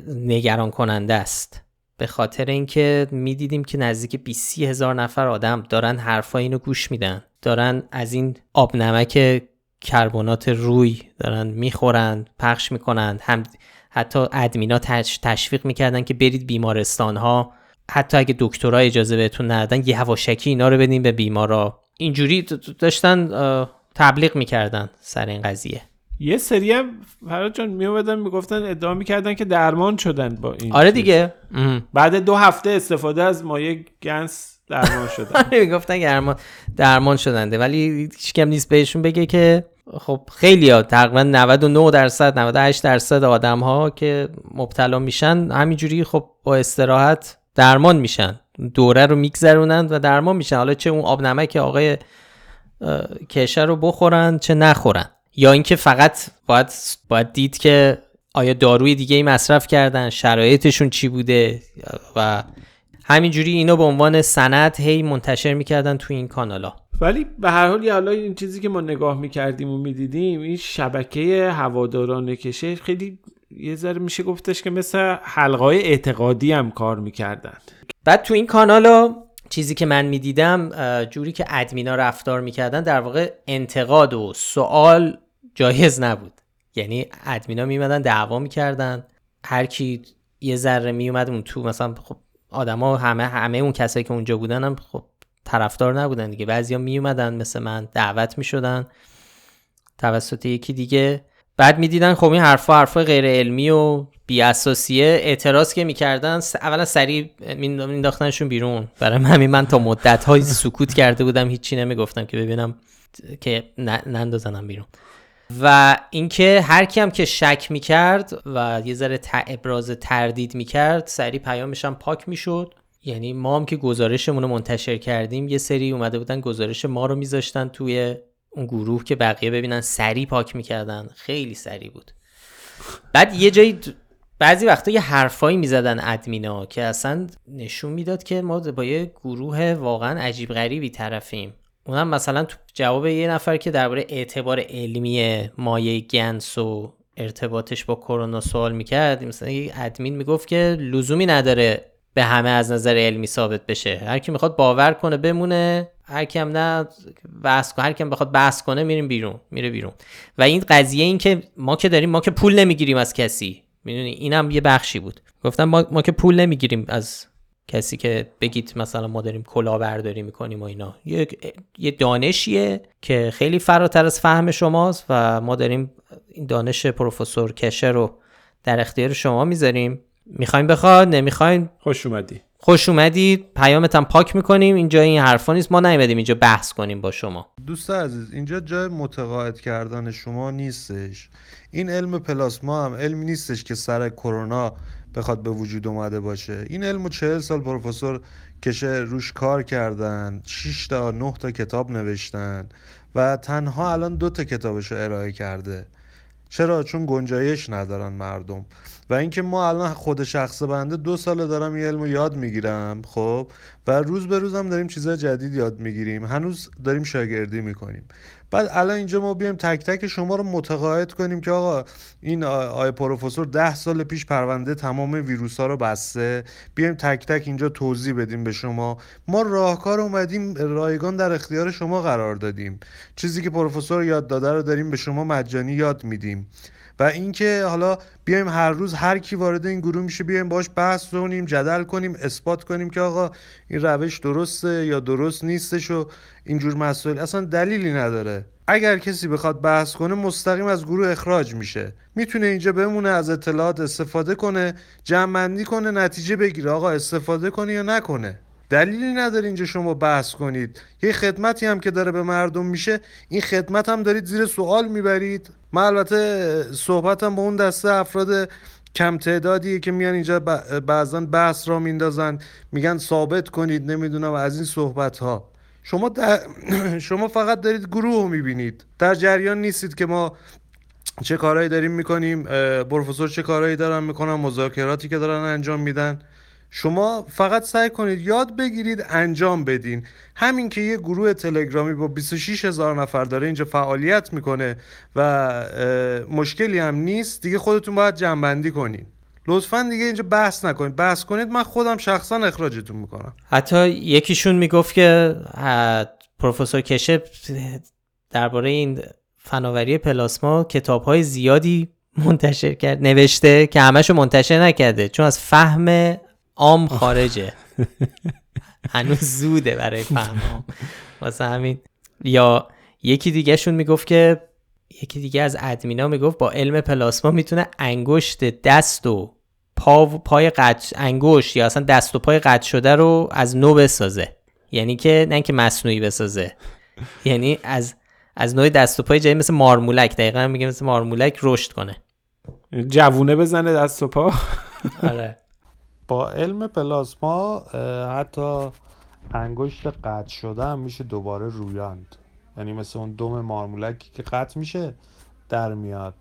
نگران کننده است. به خاطر اینکه می‌دیدیم که نزدیک 20 هزار نفر آدم دارن حرفای اینو گوش میدن. دارن از این آب نمک کربنات روی دارن می‌خورن پخش می‌کنن. هم حتی ادمینا تشویق می‌کردن که برید بیمارستان ها حتی اگه دکترها اجازه بهتون ندادن یه هواشکی اینا رو بدین به بیمارا. اینجوری داشتن تبلیغ می‌کردن سر این قضیه. یه سری هم فراد جان می می‌گفتن ادعا می‌کردن که درمان شدن با این آره دیگه. بعد دو هفته استفاده از مایه گنس درمان شدن. آره می‌گفتن درمان درمان شدنده. ولی هیچ کم نیست بهشون بگه که خب خیلی ها تقریبا 99 درصد 98 درصد آدم ها که مبتلا میشن همینجوری خب با استراحت درمان میشن. دوره رو میگذرونن و درمان میشن. حالا چه اون آب نمک آقای کشه رو بخورن چه نخورن. یا اینکه فقط باید, باید دید که آیا داروی دیگه ای مصرف کردن شرایطشون چی بوده و همینجوری اینو به عنوان سند هی منتشر می‌کردن تو این کانالا. ولی به هر حال حالا این چیزی که ما نگاه می‌کردیم و می‌دیدیم این شبکه هواداران کشه خیلی یه ذره میشه گفتش که مثل حلقای اعتقادی هم کار می‌کردن. بعد تو این کانالا چیزی که من می‌دیدم جوری که ادمینا رفتار می‌کردن در واقع انتقاد و سوال جایز نبود. یعنی ادمینا میمدن دعوا می‌کردن. هر کی یه ذره میومد اون تو مثلا خب آدما همه همه اون کسایی که اونجا بودن هم خب طرفدار نبودن دیگه. بعضیا میومدن مثل من دعوت می‌شدن. توسط یکی دیگه. بعد می‌دیدن خب این حرفا حرفا غیر علمی و بی اساسیه اعتراض که می‌کردن اولا سریع مینداختنشون بیرون. برای همین من تا مدت های سکوت کرده بودم هیچی نمی‌گفتم که ببینم که نندازنم بیرون. و اینکه هر کیم که شک می‌کرد و یه ذره ابراز تردید می‌کرد سریع پیامش هم پاک می‌شد. یعنی ما هم که گزارشمون رو منتشر کردیم یه سری اومده بودن گزارش ما رو میذاشتن توی اون گروه که بقیه ببینن سریع پاک می‌کردن. خیلی سریع بود. بعد یه جایی بعضی وقتا یه حرفایی می‌زدن ادمینا که اصلا نشون می‌داد که ما با یه گروه واقعا عجیب غریبی طرفیم. اونم مثلا تو جواب یه نفر که درباره اعتبار علمی مایه گنس و ارتباطش با کرونا سوال می‌کرد مثلا یه ادمین می‌گفت که لزومی نداره به همه از نظر علمی ثابت بشه. هر کی می‌خواد باور کنه بمونه هر کی هم نه بحث کنه هر کی بخواد بحث کنه میریم بیرون میره بیرون. و این قضیه این که ما که داریم ما که پول نمی‌گیریم از کسی. می‌دونی؟ اینم یه بخشی بود. گفتم ما, ما که پول نمی‌گیریم از کسی که بگید مثلا ما داریم کلاهبرداری می‌کنیم و اینا. یه, یه دانشیه که خیلی فراتر از فهم شماست و ما داریم این دانش پروفسور کشه رو در اختیار شما می‌ذاریم. می‌خوایم بخواد نمی‌خوایم خوش اومدی. خوش اومدید پیامتم پاک می‌کنیم. اینجا این حرفا نیست. ما نیومدیم اینجا بحث کنیم با شما. دوست عزیز اینجا جای متقاعد کردن شما نیستش. این علم پلاسما هم علمی نیستش که سر کرونا بخواد به وجود اومده باشه. این علم چهل سال پروفسور کشه روش کار کردن. 6 تا 9 تا کتاب نوشتن. و تنها الان دو تا کتابش رو ارائه کرده. چرا؟ چون گنجایش ندارن مردم. و اینکه ما الان خود شخص بنده دو سال دارم این علم یاد می‌گیرم خب؟ و روز به روزم داریم چیزای جدید یاد می‌گیریم. هنوز داریم شاگردی می‌کنیم. بعد الان اینجا ما بیایم تک تک شما رو متقاعد کنیم که آقا این آی پروفسور ده سال پیش پرونده تمام ویروس ها رو بسته. بیایم تک تک اینجا توضیح بدیم به شما. ما راهکار اومدیم رایگان در اختیار شما قرار دادیم. چیزی که پروفسور یاد داده رو داریم به شما مجانی یاد میدیم. و اینکه حالا بیایم هر روز هر کی وارد این گروه میشه بیایم باش بحث کنیم جدل کنیم اثبات کنیم که آقا این روش درسته یا درست نیستش و اینجور مسائل. اصلا دلیلی نداره. اگر کسی بخواد بحث کنه مستقیم از گروه اخراج میشه. می‌تونه اینجا بمونه از اطلاعات استفاده کنه جمع کنه نتیجه بگیره. آقا استفاده کنه یا نکنه. دلیلی نداره اینجا شما بحث کنید. یه خدمتی هم که داره به مردم میشه این خدمت هم دارید زیر سوال می‌برید. من البته صحبتم با اون دسته افراد کم تعدادیه که میان اینجا بعضا بحث را میندازن میگن ثابت کنید نمی‌دونم از این صحبت ها شما شما فقط دارید گروه رو می‌بینید. در جریان نیستید که ما چه کارهایی داریم می‌کنیم پروفسور چه کارهایی دارن می‌کنن مذاکراتی که دارن انجام میدن. شما فقط سعی کنید یاد بگیرید انجام بدین. همین که یه گروه تلگرامی با 26 هزار نفر داره اینجا فعالیت می‌کنه و مشکلی هم نیست دیگه خودتون باید جنبندی کنید لطفا دیگه اینجا بحث نکنید. بحث کنید من خودم شخصا اخراجتون می‌کنم. حتی یکیشون می‌گفت که پروفسور کشه درباره این فناوری پلاسما کتاب های زیادی منتشر کرد نوشته که همشو منتشر نکرده. چون از فهم عام خارجه. هنوز زوده برای فهم. واسه همین. یا یکی دیگه شون می‌گفت که یکی دیگه از ادمینا می‌گفت با علم پلاسما می‌تونه انگشت دست و پا و پای قطع انگشت یا اصلا دست و پای قطع شده رو از نو بسازه. یعنی که نه که مصنوعی بسازه. یعنی از از نوع دست و پای جایی مثل مارمولک. دقیقا میگه مثل مارمولک رشد کنه. جوونه بزنه دست و پا. آره. با علم پلاسما حتی انگشت قطع شده هم میشه دوباره رویاند. یعنی مثل اون دم مارمولکی که قطع میشه در میاد.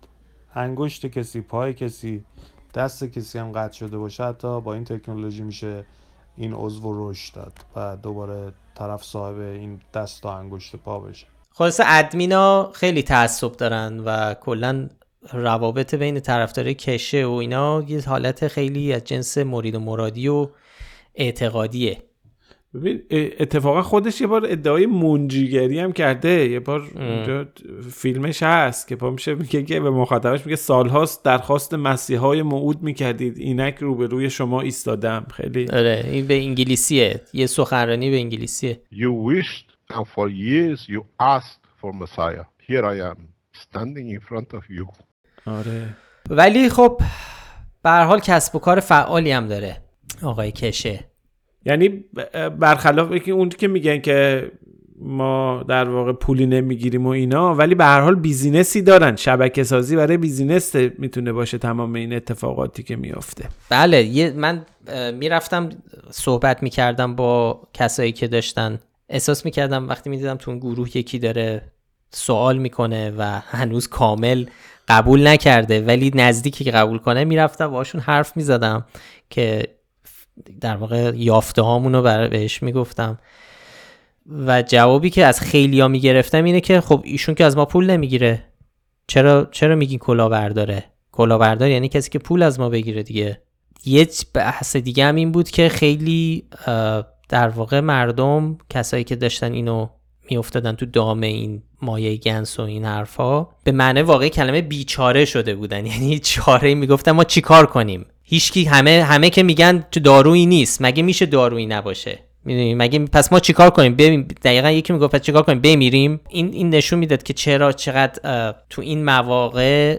انگشت کسی پای کسی دست کسی هم قطع شده باشه حتی با این تکنولوژی میشه این عضو رشد داد و دوباره طرف صاحب این دست و انگشت پا بشه. خلاصه ادمینا خیلی تعصب دارن و کلا روابط بین طرفدار کشه و اینا یه حالت خیلی از جنس مرید و مرادی و اعتقادیه. ببین اتفاقا خودش یه بار ادعای منجیگری هم کرده. یه بار اونجا فیلمش هست که پا میشه میگه که به مخاطبش میگه سالهاست درخواست مسیحای موعود می‌کردید. اینک روبروی شما ایستادم. خیلی آره این به انگلیسیه. یه سخنرانی به انگلیسیه. You wished and for years you asked for Messiah. Here I am standing in front of you. آره. ولی خب به حال کسب و کار فعالی هم داره آقای کشه. یعنی برخلاف که اون که میگن که ما در واقع پولی نمی‌گیریم و اینا ولی به هر حال business ی دارن. شبکه سازی برای business می‌تونه باشه تمام این اتفاقاتی که میافته. بله یه من می‌رفتم صحبت می‌کردم با کسایی که داشتن. احساس می‌کردم وقتی می‌دیدم تو اون گروه یکی داره سوال می‌کنه و هنوز کامل قبول نکرده ولی نزدیکی که قبول کنه می‌رفتم باشون حرف می‌زدم که در واقع یافته هامونو بهش می‌گفتم. و جوابی که از خیلی ها می‌گرفتم اینه که خب ایشون که از ما پول نمی‌گیره. چرا چرا میگین کلاهبرداره کلاهبردار یعنی کسی که پول از ما بگیره دیگه. یه بحث دیگه هم این بود که خیلی در واقع مردم کسایی که داشتن اینو میافتادن تو دام این مایه گنس و این حرفا به معنی واقعی کلمه بیچاره شده بودن. یعنی چاره می‌گفتن ما چیکار کنیم؟ هیچکی همه همه که میگن تو دارویی نیست. مگه میشه دارویی نباشه؟ می‌دونی؟ مگه پس ما چیکار کنیم؟ ببین دقیقا یکی می‌گفت پس چیکار کنیم؟ بمیریم. این این نشون می‌داد که چرا چقدر تو این مواقع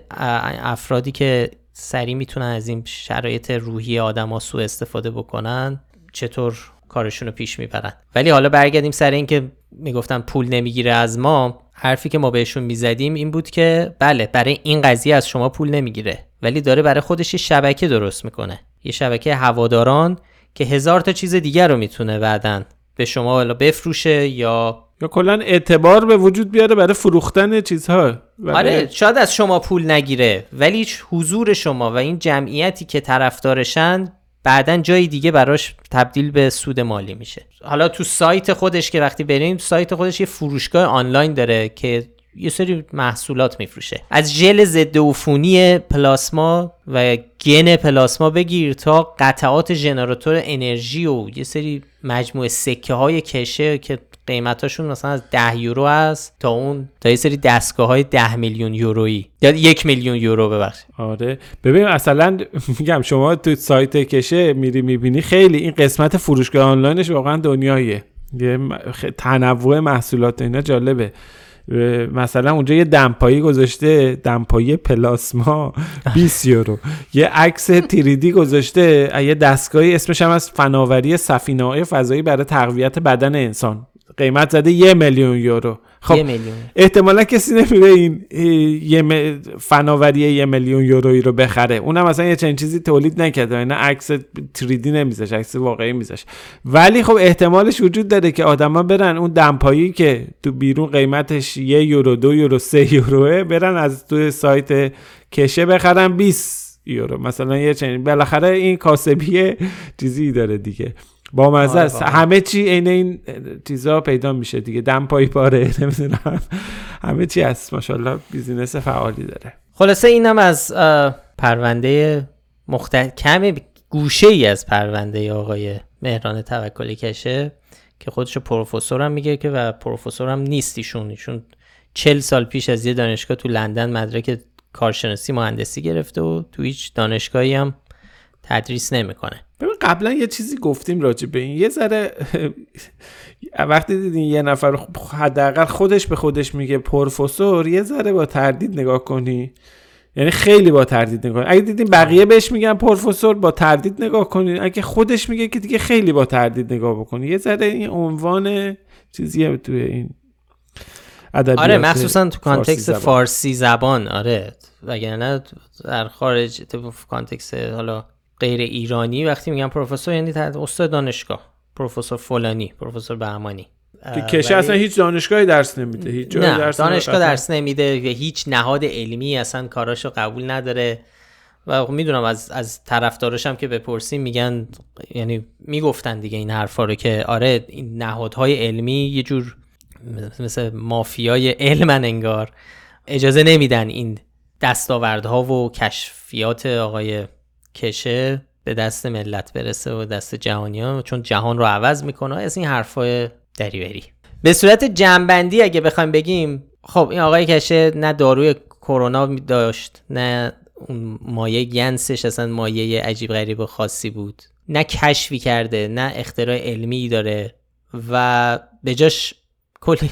افرادی که سریع می‌تونن از این شرایط روحی آدما سوء استفاده بکنن چطور کارشون رو پیش می‌برن؟ ولی حالا برگردیم سر اینکه می‌گفتن پول نمی‌گیره از ما حرفی که ما بهشون می‌زدیم این بود که بله برای این قضیه از شما پول نمی‌گیره ولی داره برای خودش یه شبکه درست می‌کنه. یه شبکه هواداران که هزار تا چیز دیگر رو می‌تونه بعدن به شما والا بفروشه یا یا کلا اعتبار به وجود بیاره برای فروختن چیزها. آره شاید از شما پول نگیره ولی حضور شما و این جمعیتی که طرفدارشن بعدا جای دیگه براش تبدیل به سود مالی میشه. حالا تو سایت خودش که وقتی بریم سایت خودش یه فروشگاه آنلاین داره که یه سری محصولات میفروشه. از ژل ضد عفونی پلاسما و گن پلاسما بگیر تا قطعات ژنراتور انرژی و یه سری مجموعه سکه های کشه که قیمتاشون مثلا از 10 یورو هست تا اون تا یه سری دستگاه های 10 میلیون یورویی. یا یک میلیون یورو ببخشید. آره. ببین مثلا میگم شما تو سایت کشه میری می‌بینی خیلی این قسمت فروشگاه آنلاینش واقعا دنیاییه. یه تنوع محصولات اینا جالبه. مثلا اونجا یه دمپایی گذاشته دمپایی پلاسما 20 یورو. یه عکس تیریدی گذاشته یه دستگاهی اسمش هم از فناوری سفینه فضایی برای تقویت بدن انسان. قیمت زده یه میلیون یورو. خب احتمالا کسی نمیره این یه فناوری یه میلیون یورویی رو بخره. اونم مثلا یه چنین چیزی تولید نکرده. اینا عکس تریدی نمیذاش عکس واقعی میذاش. ولی خب احتمالش وجود داره که آدما برن اون دمپایی که تو بیرون قیمتش یه یورو دو یورو سه یوروه برن از تو سایت کشه بخرن 20 یورو. مثلا یه چنین. بالاخره این کاسبی چیزی داره دیگه. با مزه است. همه چی عین این چیزا پیدا میشه دیگه. دم پای پاره نمی‌دونم. همه چی هست. ماشاءالله بیزینس فعالی داره. خلاصه اینم از پرونده مختلف کم گوشه ای از پرونده آقای مهران توکلی کشه که خودشو پروفسور هم میگه که و پروفسور هم نیست ایشون. ایشون چل سال پیش از یه دانشگاه تو لندن مدرک کارشناسی مهندسی گرفته و تو هیچ دانشگاهی هم تدریس نمی‌کنه. ببین قبلا یه چیزی گفتیم راجع به این. یه ذره وقتی دیدین یه نفر حداقل خودش به خودش میگه پروفسور یه ذره با تردید نگاه کنی. یعنی خیلی با تردید نگاه اگه دیدین بقیه بهش میگن پروفسور با تردید نگاه کنین اگه خودش میگه که دیگه خیلی با تردید نگاه بکنی. یه ذره این عنوان چیزیه توی این آره مخصوصا تو کانتکست فارسی زبان آره. وگرنه در خارج تو context حالا غیر ایرانی وقتی میگن پروفسور یعنی استاد دانشگاه پروفسور فلانی پروفسور بهمانی. که کشه اصلا هیچ دانشگاهی درس نمیده هیچ نه درس دانشگاه درس نمیده و هیچ نهاد علمی اصلا کاراشو قبول نداره. و خب می‌دونم از از طرفدارش که بپرسیم میگن یعنی می‌گفتن دیگه این حرفا رو که آره این نهادهای علمی یه جور مثل مافیای علم انگار. اجازه نمیدن این دستاوردها و کشفیات آقای کشه به دست ملت برسه و دست جهانی ها چون جهان رو عوض می‌کنه از این حرفای دریوری. به صورت جنبندی اگه بخوایم بگیم خب این آقای کشه نه داروی کرونا داشت نه مایه گنسش اصلا مایه عجیب غریب و خاصی بود. نه کشفی کرده نه اختراع علمی داره و به جاش کلی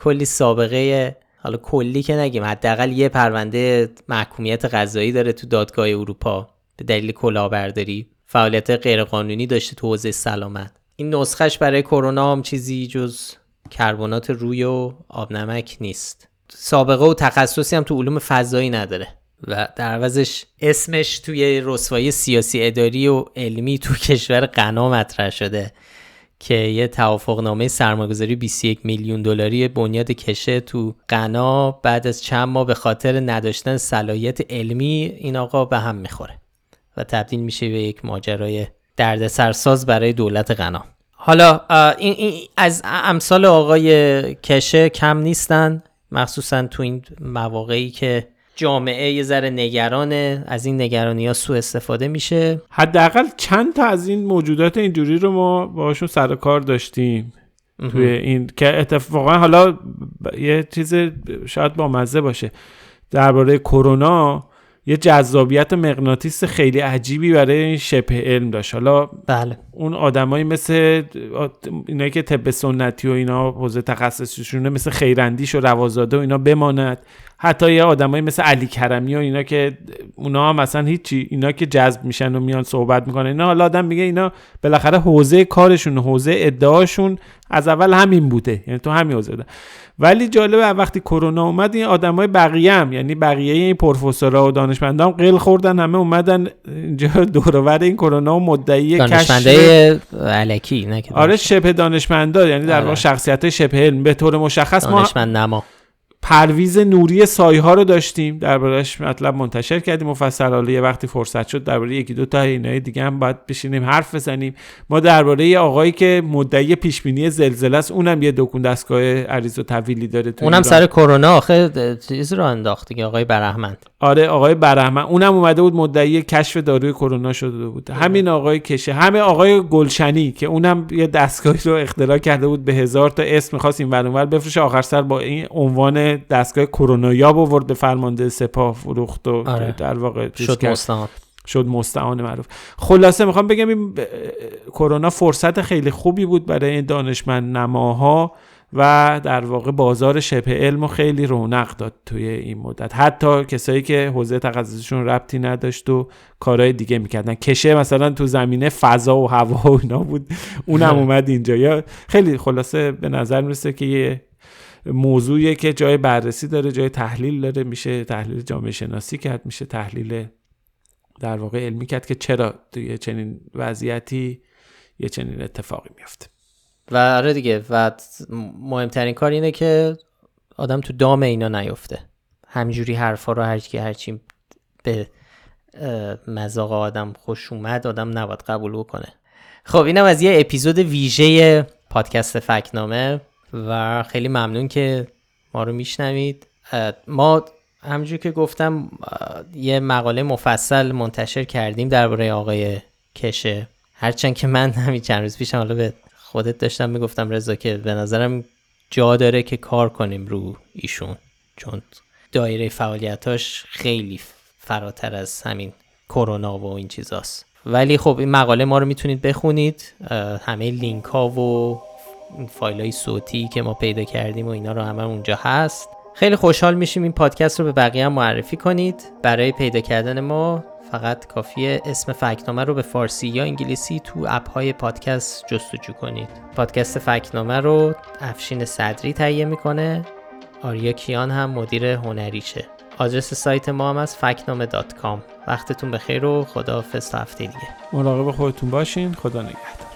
کلی سابقه حالا کلی که نگیم حداقل یه پرونده محکومیت قضایی داره تو دادگاه اروپا. به دلیل کلاهبرداری. فعالیت غیرقانونی داشته تو حوزه سلامت. این نسخش برای کرونا هم چیزی جز کربنات روی و آب نمک نیست. سابقه و تخصصی هم تو علوم فضایی نداره. و در عوضش اسمش توی رسوایی سیاسی اداری و علمی تو کشور غنا مطرح شده که یه توافقنامه سرمایه‌گذاری 21 میلیون دلاری بنیاد کشه تو غنا بعد از چند ماه به خاطر نداشتن صلاحیت علمی این آقا به هم می‌خوره. و تبدیل میشه به یک ماجرای دردسرساز برای دولت غنا. حالا این, این از امثال آقای کشه کم نیستن. مخصوصا تو این مواقعی که جامعه یه ذره نگرانه از این نگرانی ها سوء استفاده میشه. حداقل چند تا از این موجودات اینجوری رو ما باشون سر کار داشتیم. توی این که اتفاقا حالا یه چیز شاید با مزه باشه. درباره کرونا یه جذابیت مغناطیس خیلی عجیبی برای این شبه علم داشت. حالا بله. اون آدمایی مثل اینایی که طب سنتی و اینا حوزه تخصصشونه مثل خیراندیش و روازاده و اینا بماند. حتی یه آدمایی مثل علی کرمی و اینا که اونا هم مثلا هیچی اینا که جذب میشن و میان صحبت می‌کنن. اینا حالا آدم میگه اینا بالاخره حوزه کارشون حوزه ادعاشون از اول همین بوده. یعنی تو همین حوزه ده. ولی جالبه وقتی کرونا اومد این آدمای بقیه هم یعنی بقیه این پروفسورها و دانشمندان قل خوردن همه اومدن اینجا دور این کرونا و مدعی دانشمنده علکی نه آره شبه دانشمندا یعنی در واقع آره. شخصیت شبه علم. به طور مشخص ما دانشمند نما. پرویز نوری سایه ها رو داشتیم. دربارهش مطلب منتشر کردیم. مفصل یه وقتی فرصت شد درباره یکی دو تا اینای دیگه هم باید بشینیم حرف بزنیم. ما درباره آقایی که مدعی پیش بینی زلزله است اونم یه دکون دستگاه عریض و طویلی داره تو اونم سر کرونا. آخه چیز رو انداخت دیگه آقای برهمند آره آقای برهمند اونم اومده بود مدعی کشف داروی کرونا شده بود. همین آقای کشه. همه آقای گلشنی که اونم یه دستگاهی رو اختراع کرده بود. به هزار تا اسم می‌خواست این بفروشه. آخر سر با این عنوان دستگاه کرونا یا آورد به فرمانده سپاه فروخت و آره. در واقع شد مستعان. شد مستعان معروف. خلاصه می‌خوام بگم این کرونا فرصت خیلی خوبی بود برای این دانشمند نماها و در واقع بازار شبه علم خیلی رونق داد توی این مدت. حتی کسایی که حوزه تخصصشون ربطی نداشت و کارهای دیگه می‌کردن. کشه مثلا تو زمینه فضا و هوا و اینا بود. اونم اومد اینجا. یا خیلی خلاصه به نظر می‌رسه که یه موضوعیه که جای بررسی داره جای تحلیل داره. میشه تحلیل جامعه شناسی کرد میشه تحلیل در واقع علمی کرد که چرا توی چنین وضعیتی یه چنین اتفاقی میفته. و آره دیگه و مهمترین کار اینه که آدم تو دام اینا نیفته. همجوری حرفا رو هرچی هرچی به مذاق آدم خوش اومد آدم نباید قبول بکنه. خب اینم از یه اپیزود ویژه پادکست فکنامه. و خیلی ممنون که ما رو میشنوید. ما همجور که گفتم یه مقاله مفصل منتشر کردیم درباره آقای کشه. هرچند که من همین چند روز پیشم حالا به خودت داشتم می‌گفتم رضا که به نظرم جا داره که کار کنیم رو ایشون چون دایره فعالیتاش خیلی فراتر از همین کرونا و این چیزاست. ولی خب این مقاله ما رو می‌تونید بخونید. همه لینک ها و فایل های صوتی که ما پیدا کردیم و اینا رو همه اونجا هست. خیلی خوشحال میشیم این پادکست رو به بقیه هم معرفی کنید. برای پیدا کردن ما فقط کافیه اسم فکنامه رو به فارسی یا انگلیسی تو اپ های پادکست جستجو کنید. پادکست فکنامه رو افشین صدری تهیه می‌کنه. آریا کیان هم مدیر هنریشه. آدرس سایت ما هم از فکنامه وقتتون بخیر و خدا تا هفته دیگه. مراقب خودتون باشین. خدا نگهدار.